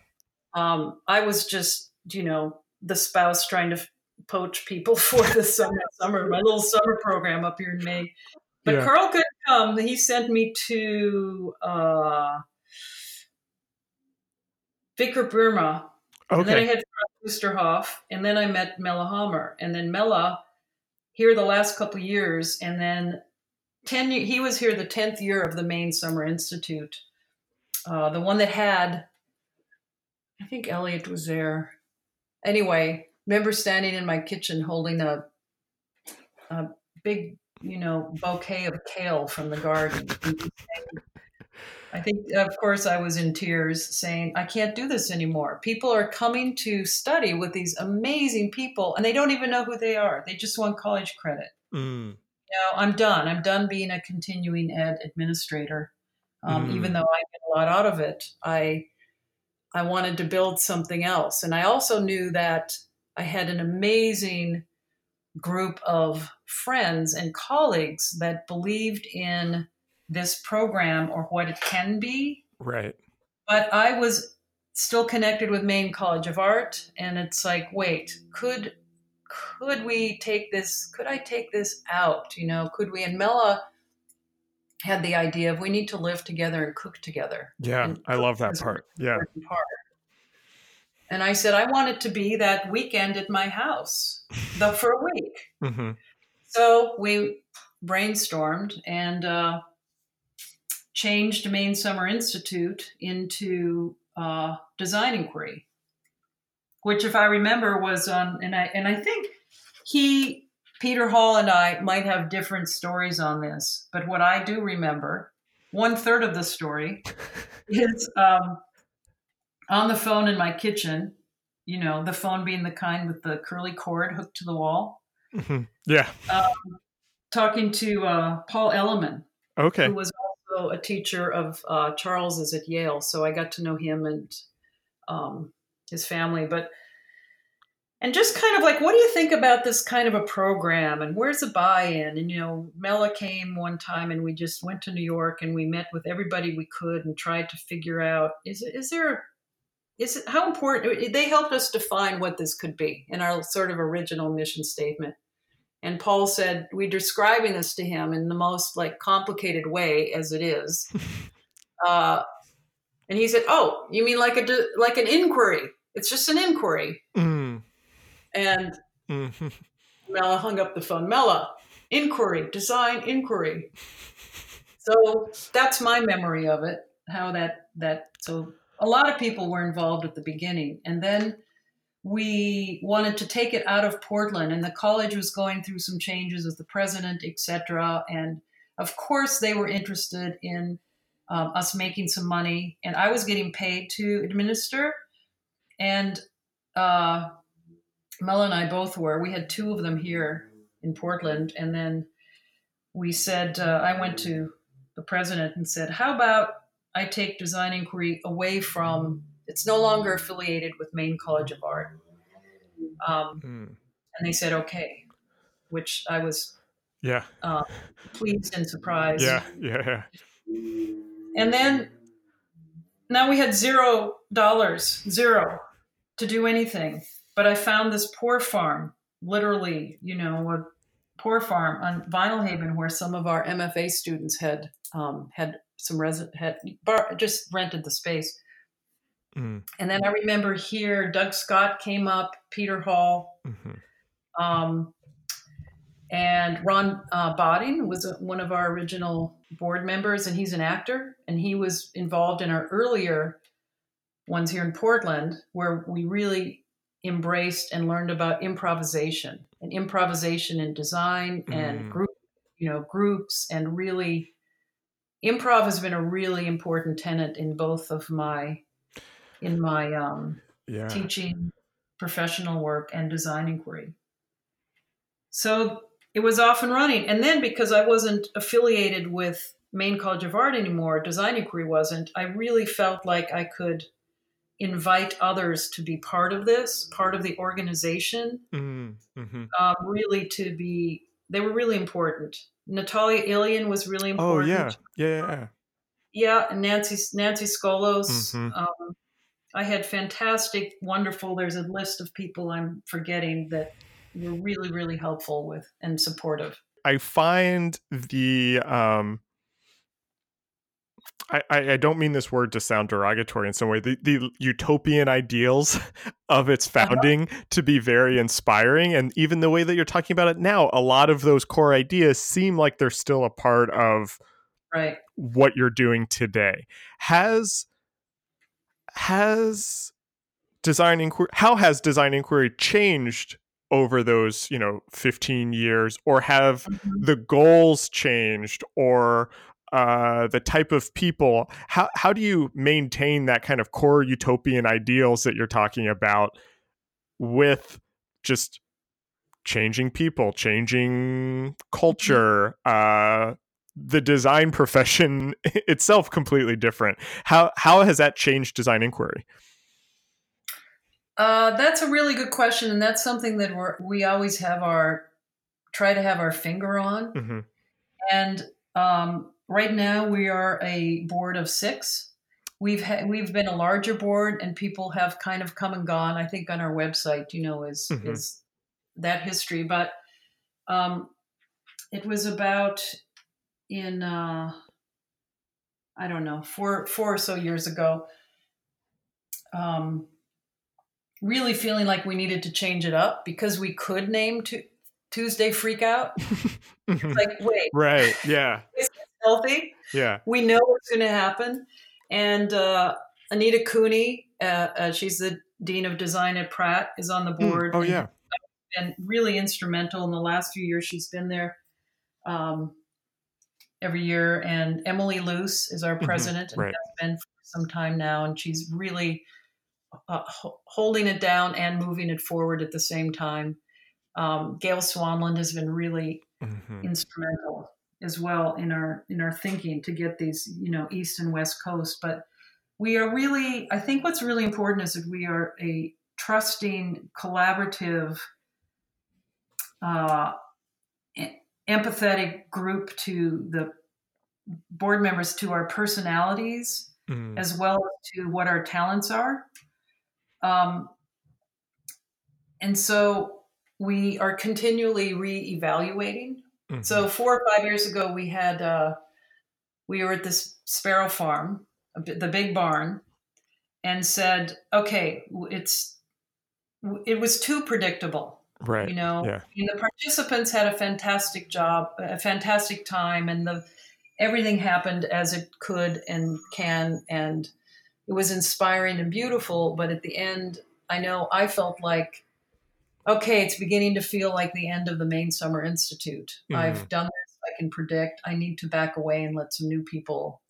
um, I was just, you know, the spouse trying to poach people for the summer, summer, my little summer program up here in May. But Yeah. Karel couldn't come. He sent me to uh, Wigger Bierma. And then I had Oosterhoff, and then I met Melle Hammer. And then Melle here the last couple years, and then 10 he was here the 10th year of the Maine Summer Institute. Uh, the one that had I think Elliott was there. Anyway, remember standing in my kitchen holding a a big, you know, bouquet of kale from the garden. and just saying- I think, of course, I was in tears saying, I can't do this anymore. People are coming to study with these amazing people, and they don't even know who they are. They just want college credit. Mm. You know, I'm done. I'm done being a continuing ed administrator. Um, Mm. Even though I get a lot out of it, I I wanted to build something else. And I also knew that I had an amazing group of friends and colleagues that believed in this program or what it can be. Right. But I was still connected with Maine College of Art and it's like, wait, could could we take this could I take this out? You know, could we and Melle had the idea of we need to live together and cook together. Yeah, I love that part. Yeah. Part. And I said, I want it to be that weekend at my house, the for a week. Mm-hmm. So we brainstormed and uh, changed Maine Summer Institute into uh, design inquiry, which, if I remember, was on. And I and I think he Peter Hall and I might have different stories on this, but what I do remember, one third of the story, is um, on the phone in my kitchen. You know, the phone being the kind with the curly cord hooked to the wall. Mm-hmm. Yeah. Um, talking to uh, Paul Elliman. Okay. Who was also a teacher of uh, Charles's at Yale, so I got to know him and um, his family. But and just kind of like what do you think about this kind of a program and where's the buy-in and you know Melle came one time and we just went to new york and we met with everybody we could and tried to figure out is is there is it how important they helped us define what this could be in our sort of original mission statement and paul said we're describing this to him in the most like complicated way as it is uh, and he said oh you mean like a like an inquiry it's just an inquiry mm. And mm-hmm. Melle hung up the phone. Melle, inquiry, design inquiry. So that's my memory of it. How that that so a lot of people were involved at the beginning, and then we wanted to take it out of Portland, and the college was going through some changes with the president, etc. And of course, they were interested in um, us making some money, and I was getting paid to administer. And uh, Mel and I both were. We had two of them here in Portland, and then we said uh, I went to the president and said, "How about I take design inquiry away from? It's no longer affiliated with Maine College of Art." Um, mm. And they said, "Okay," which I was yeah uh, pleased and surprised. Yeah, yeah. yeah. And then now we had zero dollars, zero to do anything. But I found this poor farm, literally, you know, a poor farm on Vinalhaven where some of our MFA students had um, had some resident had bar, just rented the space. Mm. And then I remember here, Doug Scott came up, Peter Hall, mm-hmm. um, and Ron uh, Bodding was a, one of our original board members, and he's an actor, and he was involved in our earlier ones here in Portland, where we really embraced and learned about improvisation and improvisation in design and mm. group you know groups and really improv has been a really important tenet in both of my in my um, yeah. teaching professional work and design inquiry so it was off and running and then because i wasn't affiliated with maine college of art anymore design inquiry wasn't i really felt like i could invite others to be part of this, part of the organization, mm-hmm. mm-hmm. um, really to be, they were really important. Natalia Ilyin was really important. Oh, yeah. Yeah. Yeah. yeah and Nancy, Nancy Skolos. Mm-hmm. Um, I had fantastic, wonderful, there's a list of people I'm forgetting that were really, really helpful with and supportive. I find the um, I, I don't mean this word to sound derogatory in some way. The, the utopian ideals of its uh-huh. founding uh-huh. to be very inspiring. And even the way that you're talking about it now, a lot of those core ideas seem like they're still a part of right. what you're doing today. Has has design inquiry how has design inquiry changed over those you know 15 years or have mm-hmm. the goals changed or uh, the type of people. How how do you maintain that kind of core utopian ideals that you're talking about with just changing people, changing culture, uh, the design profession itself completely different. How how has that changed design inquiry? Uh, that's a really good question, and that's something that we're we always have our try to have our finger on. Mm-hmm. And um, right now, we are a board of six. We've ha- we've been a larger board, and people have kind of come and gone. I think on our website, you know, is Mhm. is that history, but um, it was about in uh, I don't know four four or so years ago. Um, really feeling like we needed to change it up because we could name tu- Tuesday Freakout. Mhm. Like, wait, right. Yeah. is healthy? Yeah. We know what's going to happen. And uh, Anita Cooney, uh, uh, she's the dean of design at Pratt, is on the Mm. board. Oh yeah. and really instrumental in the last few years. She's been there um, every year. And Emily Luce is our Mhm, president and right. has been for some time now. And she's really uh, holding it down and moving it forward at the same time. Um, Gail Swanland has been really Mhm. instrumental as well in our in our thinking to get these you know east and west coast but we are really i think what's really important is that we are a trusting collaborative uh, empathetic group to the board members to our personalities Mm. as well as to what our talents are um, and so we are continually re-evaluating Mhm. so four or five years ago, we had uh, we were at this sparrow farm, the big barn, and said, "Okay, it's it was too predictable." right. You know, Yeah. and the participants had a fantastic job, a fantastic time, and the everything happened as it could and can, and it was inspiring and beautiful. But at the end, I know I felt like, okay, it's beginning to feel like the end of the Maine Summer Institute. Mhm. I've done this. I can predict. I need to back away and let some new people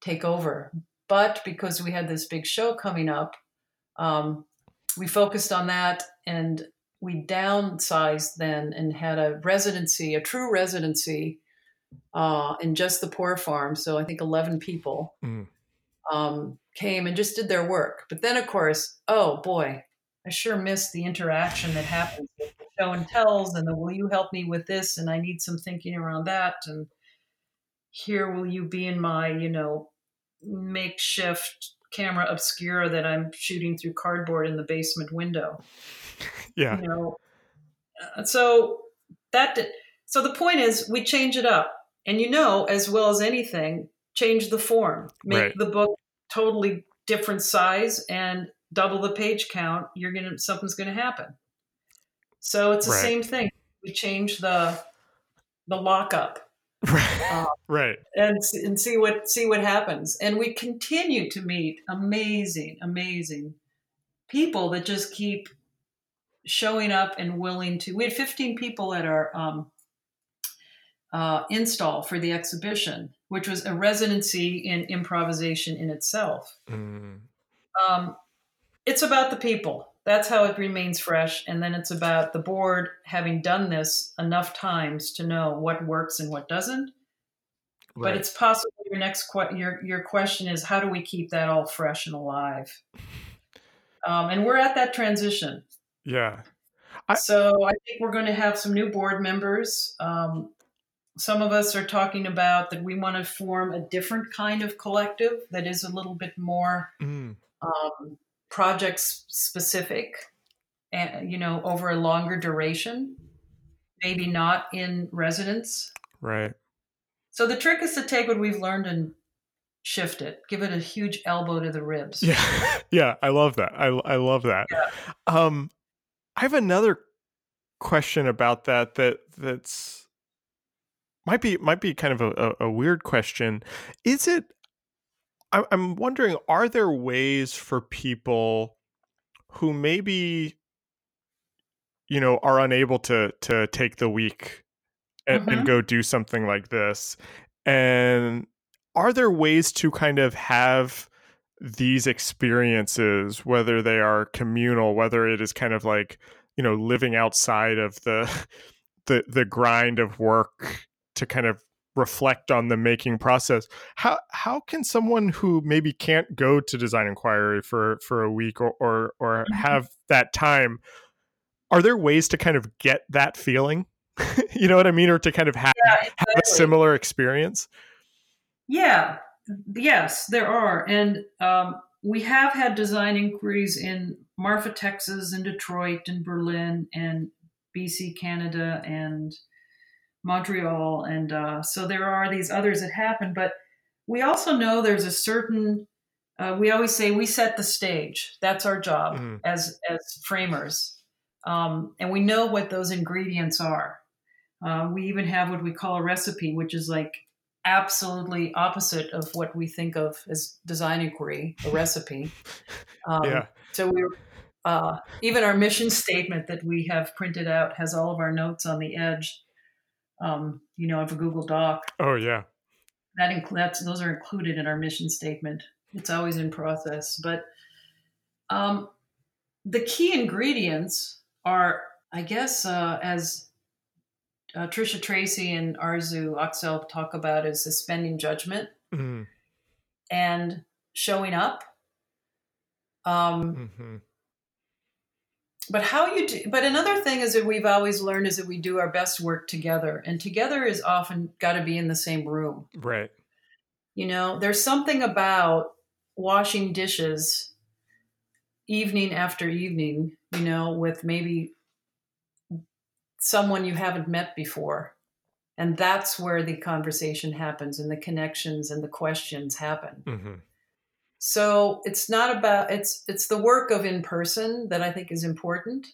take over. But because we had this big show coming up, um, we focused on that and we downsized then and had a residency, a true residency, uh, in just the poor farm. So I think 11 people Mm. um, came and just did their work. But then, of course, oh boy, I sure missed the interaction that happens with the show and tells and the will you help me with this? And I need some thinking around that. And here will you be in my, you know, makeshift camera obscura that I'm shooting through cardboard in the basement window Yeah. you know uh, so that did, so the point is we change it up and you know as well as anything change the form make Right. the book totally different size and double the page count you're gonna something's gonna happen so it's the Right. same thing we change the the lockup Right. right. and and see what see what happens. And we continue to meet amazing, amazing people that just keep showing up and willing to. We had 15 people at our um, uh, install for the exhibition, which was a residency in improvisation in itself. Mm. Um, it's about the people. That's how it remains fresh. And then it's about the board having done this enough times to know what works and what doesn't but it's possible your next que- your your question is how do we keep that all fresh and alive um, and we're at that transition yeah. I- so i think we're going to have some new board members um, some of us are talking about that we want to form a different kind of collective that is a little bit more Mm. um, project specific and you know over a longer duration maybe not in residence Right. So the trick is to take what we've learned and shift it, give it a huge elbow to the ribs. Yeah. yeah. I love that. I, I love that. Um, I have another question about that. That that's might be might be kind of a, a weird question. Is it? I'm wondering. Are there ways for people who maybe you know are unable to to take the week and, and Mhm. go do something like this and are there ways to kind of have these experiences whether they are communal whether it is kind of like you know living outside of the the the grind of work to kind of reflect on the making process. How how can someone who maybe can't go to design inquiry for for a week or or, or mm-hmm. have that time? Are there ways to kind of get that feeling? you know what I mean, or to kind of have, yeah, exactly. have a similar experience? Yeah. Yes, there are, and um, we have had design inquiries in Marfa, Texas, and Detroit, and Berlin, and BC, Canada, and Montreal, and uh, so there are these others that happen. But we also know there's a certain. Uh, we always say we set the stage. That's our job mm-hmm. as as framers, um, and we know what those ingredients are. Uh, we even have what we call a recipe, which is like absolutely opposite of what we think of as design inquiry, a recipe. Um, yeah. So we uh, even our mission statement that we have printed out has all of our notes on the edge um, you know, of a Google Doc. Oh yeah. That inc- that's those are included in our mission statement. It's always in process, but um, the key ingredients are, I guess, uh, as uh, Trisha Tracy and Arzu Oxel talk about, is suspending judgment mm-hmm. and showing up. Um, mm-hmm but how you do but another thing is that we've always learned is that we do our best work together and together is often got to be in the same room. Right. You know there's something about washing dishes evening after evening you know with maybe someone you haven't met before and that's where the conversation happens and the connections and the questions happen. Mm-hmm. So it's not about it's it's the work of in person that I think is important.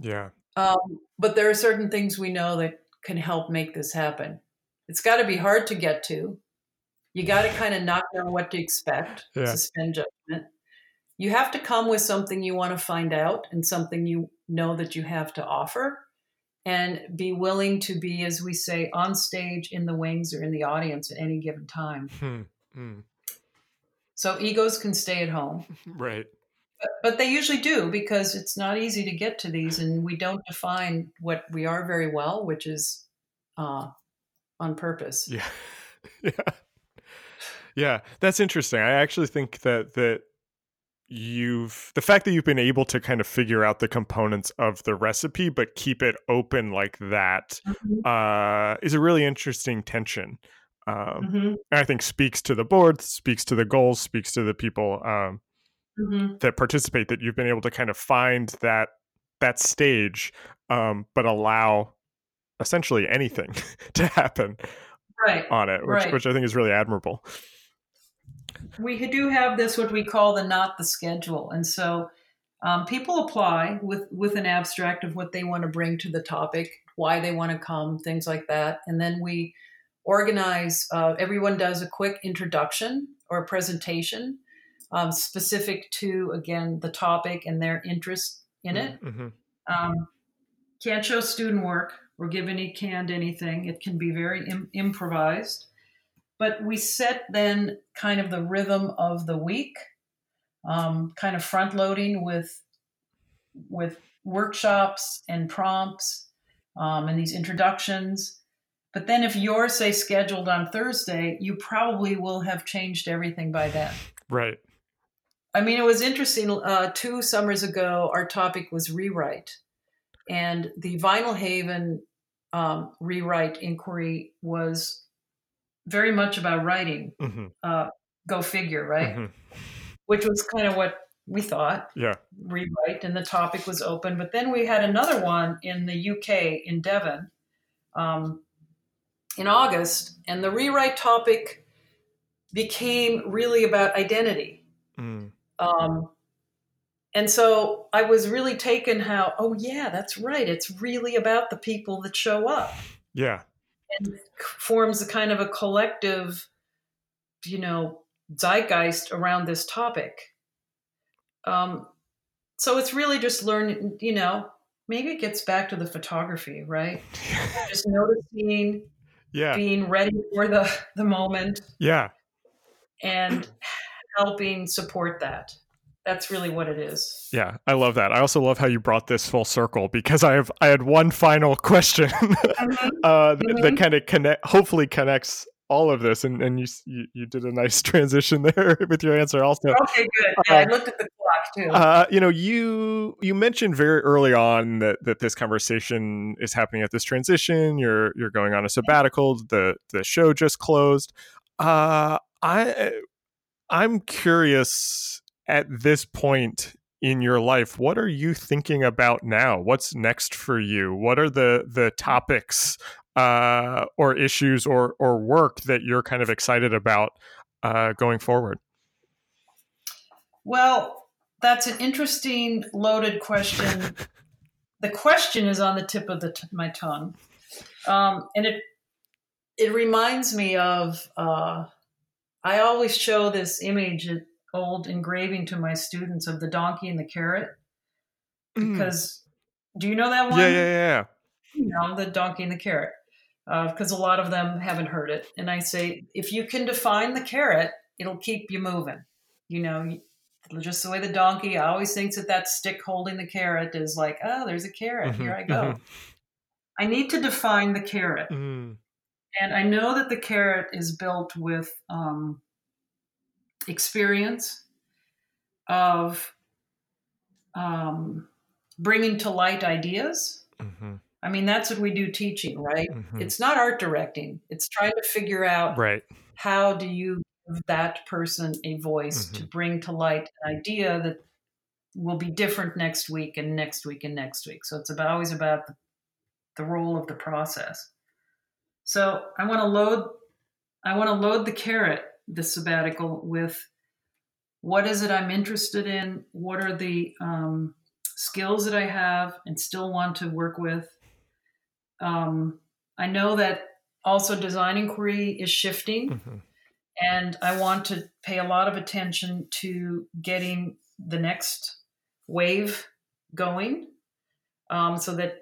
Yeah. Um, but there are certain things we know that can help make this happen. It's got to be hard to get to. You got to kind of not know what to expect. Yeah. Suspend judgment. You have to come with something you want to find out and something you know that you have to offer, and be willing to be, as we say, on stage, in the wings, or in the audience at any given time. Hmm. Hmm. So egos can stay at home. Right. But, but, they usually do because it's not easy to get to these, and we don't define what we are very well, which is uh, on purpose. Yeah. yeah. Yeah. That's interesting. I actually think that that you've the fact that you've been able to kind of figure out the components of the recipe but keep it open like that mm-hmm. uh, is a really interesting tension um, mm-hmm. I think speaks to the board, speaks to the goals, speaks to the people um, mm-hmm. that participate. That you've been able to kind of find that that stage, um, but allow essentially anything to happen right. on it, which, right. which I think is really admirable. We do have this what we call the not the schedule, and so um, people apply with with an abstract of what they want to bring to the topic, why they want to come, things like that, and then we organize, uh, everyone does a quick introduction or presentation um, specific to, again, the topic and their interest in it. Mm-hmm. Um, can't show student work or give any canned anything. It can be very Im- improvised. But we set then kind of the rhythm of the week, um, kind of front loading with with workshops and prompts um, and these introductions but then if you're, say, scheduled on Thursday, you probably will have changed everything by then. Right. I mean, it was interesting. Uh, two summers ago, our topic was rewrite. And the Vinalhaven um, rewrite inquiry was very much about writing. Mm-hmm. Uh, go figure, right? Mm-hmm. Which was kind of what we thought. Yeah. Rewrite. And the topic was open. But then we had another one in the UK, in Devon. Um, in August, and the rewrite topic became really about identity. Mm. Um, and so I was really taken how, oh, yeah, that's right. It's really about the people that show up. Yeah. And forms a kind of a collective, you know, zeitgeist around this topic. Um, so it's really just learning, you know, maybe it gets back to the photography, right? just noticing yeah being ready for the the moment yeah and helping support that that's really what it is. Yeah, I love that. I also love how you brought this full circle because I have I had one final question mm-hmm. uh, that, mm-hmm. that kind of connect, hopefully connects all of this, and and you you, you did a nice transition there with your answer also. Okay, good. Yeah, uh, I looked at the clock too. Uh, you know, you you mentioned very early on that that this conversation is happening at this transition. You're you're going on a sabbatical. The the show just closed. Uh, I I'm curious at this point in your life what are you thinking about now what's next for you what are the the topics uh, or issues or or work that you're kind of excited about uh, going forward? Well, that's an interesting, loaded question. the question is on the tip of the t- my tongue, um, and it it reminds me of. Uh, I always show this image, old engraving to my students of the donkey and the carrot, mm. because mm. do you know that one? Yeah, yeah, yeah. You know the donkey and the carrot because uh, a lot of them haven't heard it. And I say, if you can define the carrot, it'll keep you moving. You know, just the way the donkey always thinks that that stick holding the carrot is like, oh, there's a carrot. Mm-hmm, Here I go. Mm-hmm. I need to define the carrot. Mm. And I know that the carrot is built with um, experience of um, bringing to light ideas. Mm-hmm I mean, that's what we do teaching, right? Mm-hmm. It's not art directing. It's trying to figure out right. how do you give that person a voice mm-hmm. to bring to light an idea that will be different next week and next week and next week. So it's about, always about the, the role of the process. So I want to load I want to load the carrot, the sabbatical, with what is it I'm interested in? What are the um, skills that I have and still want to work with? Um, I know that also design inquiry is shifting, mm-hmm. and I want to pay a lot of attention to getting the next wave going um, so that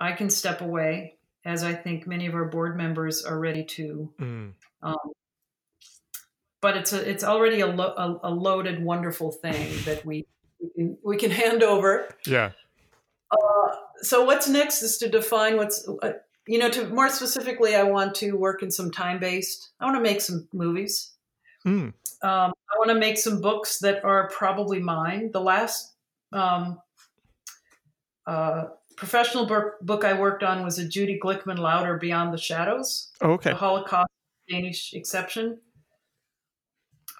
I can step away, as I think many of our board members are ready to. Mm. Um, but it's a, it's already a, lo- a, a, loaded, wonderful thing that we we can, we can hand over. Yeah. Uh, so what's next is to define what's uh, you know to more specifically i want to work in some time based i want to make some movies. Mm. um, i want to make some books that are probably mine. The last um, uh, professional book, book i worked on was a judy glickman lauder beyond the shadows oh, okay. The holocaust danish exception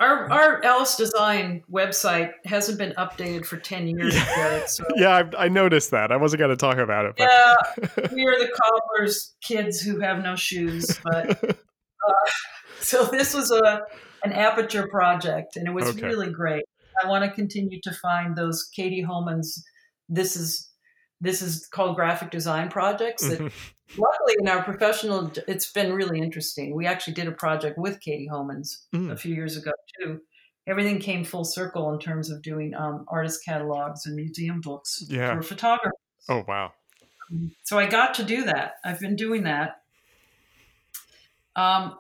our our Alice Design website hasn't been updated for ten years yet. So. yeah, I, I, noticed that. I wasn't going to talk about it. But. Yeah, we are the cobbler's kids who have no shoes. But uh, so this was a an aperture project, and it was okay. really great. I want to continue to find those Katie Homans. This is this is called graphic design projects that luckily in our professional it's been really interesting. We actually did a project with katie homans mm. a few years ago too. Everything came full circle in terms of doing um, artist catalogs and museum books yeah. for photographers. Oh wow. So i got to do that. I've been doing that. Um,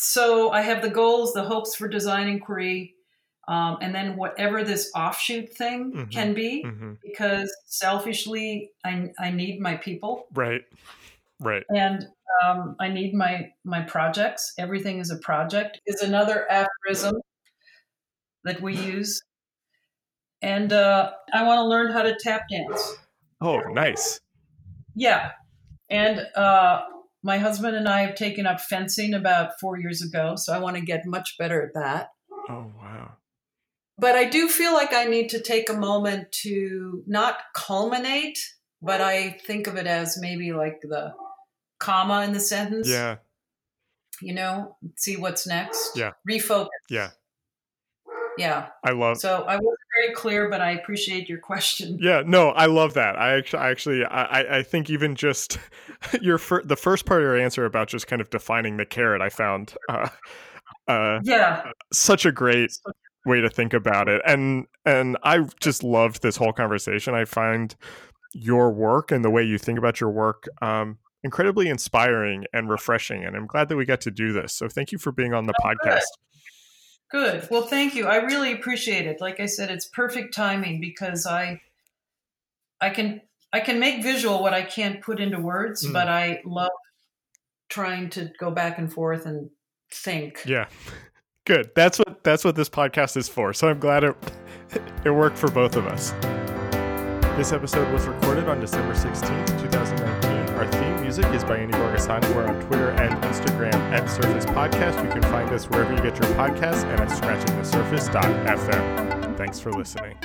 so i have the goals the hopes for design inquiry um, and then whatever this offshoot thing mm-hmm. can be, mm-hmm. because selfishly, I, I need my people. Right. Right. And um, I need my my projects. Everything is a project. Is another aphorism that we use. And uh, I want to learn how to tap dance. Oh, nice. Yeah. And uh, my husband and I have taken up fencing about four years ago, so I want to get much better at that. Oh, wow but I do feel like I need to take a moment to not culminate, but I think of it as maybe like the comma in the sentence. Yeah. You know, see what's next. Yeah. Refocus. Yeah. Yeah. I love. So I wasn't very clear, but I appreciate your question. Yeah. No, I love that. I actually, I actually, I, I think even just your fir- the first part of your answer about just kind of defining the carrot, I found. Uh, uh, yeah. Such a great way to think about it. And and I just loved this whole conversation. I find your work and the way you think about your work um, incredibly inspiring and refreshing. And I'm glad that we got to do this. So thank you for being on the oh, podcast. Good. Good. Well, thank you. I really appreciate it. Like I said, it's perfect timing because I I can I can make visual what I can't put into words, mm. but I love trying to go back and forth and think. Yeah. Good. That's what that's what this podcast is for. So I'm glad it it worked for both of us. This episode was recorded on December 16th, 2019. Our theme music is by Andy Borgasani. We're on Twitter and Instagram at Surface Podcast. You can find us wherever you get your podcasts and at scratchingthesurface.fm. Thanks for listening.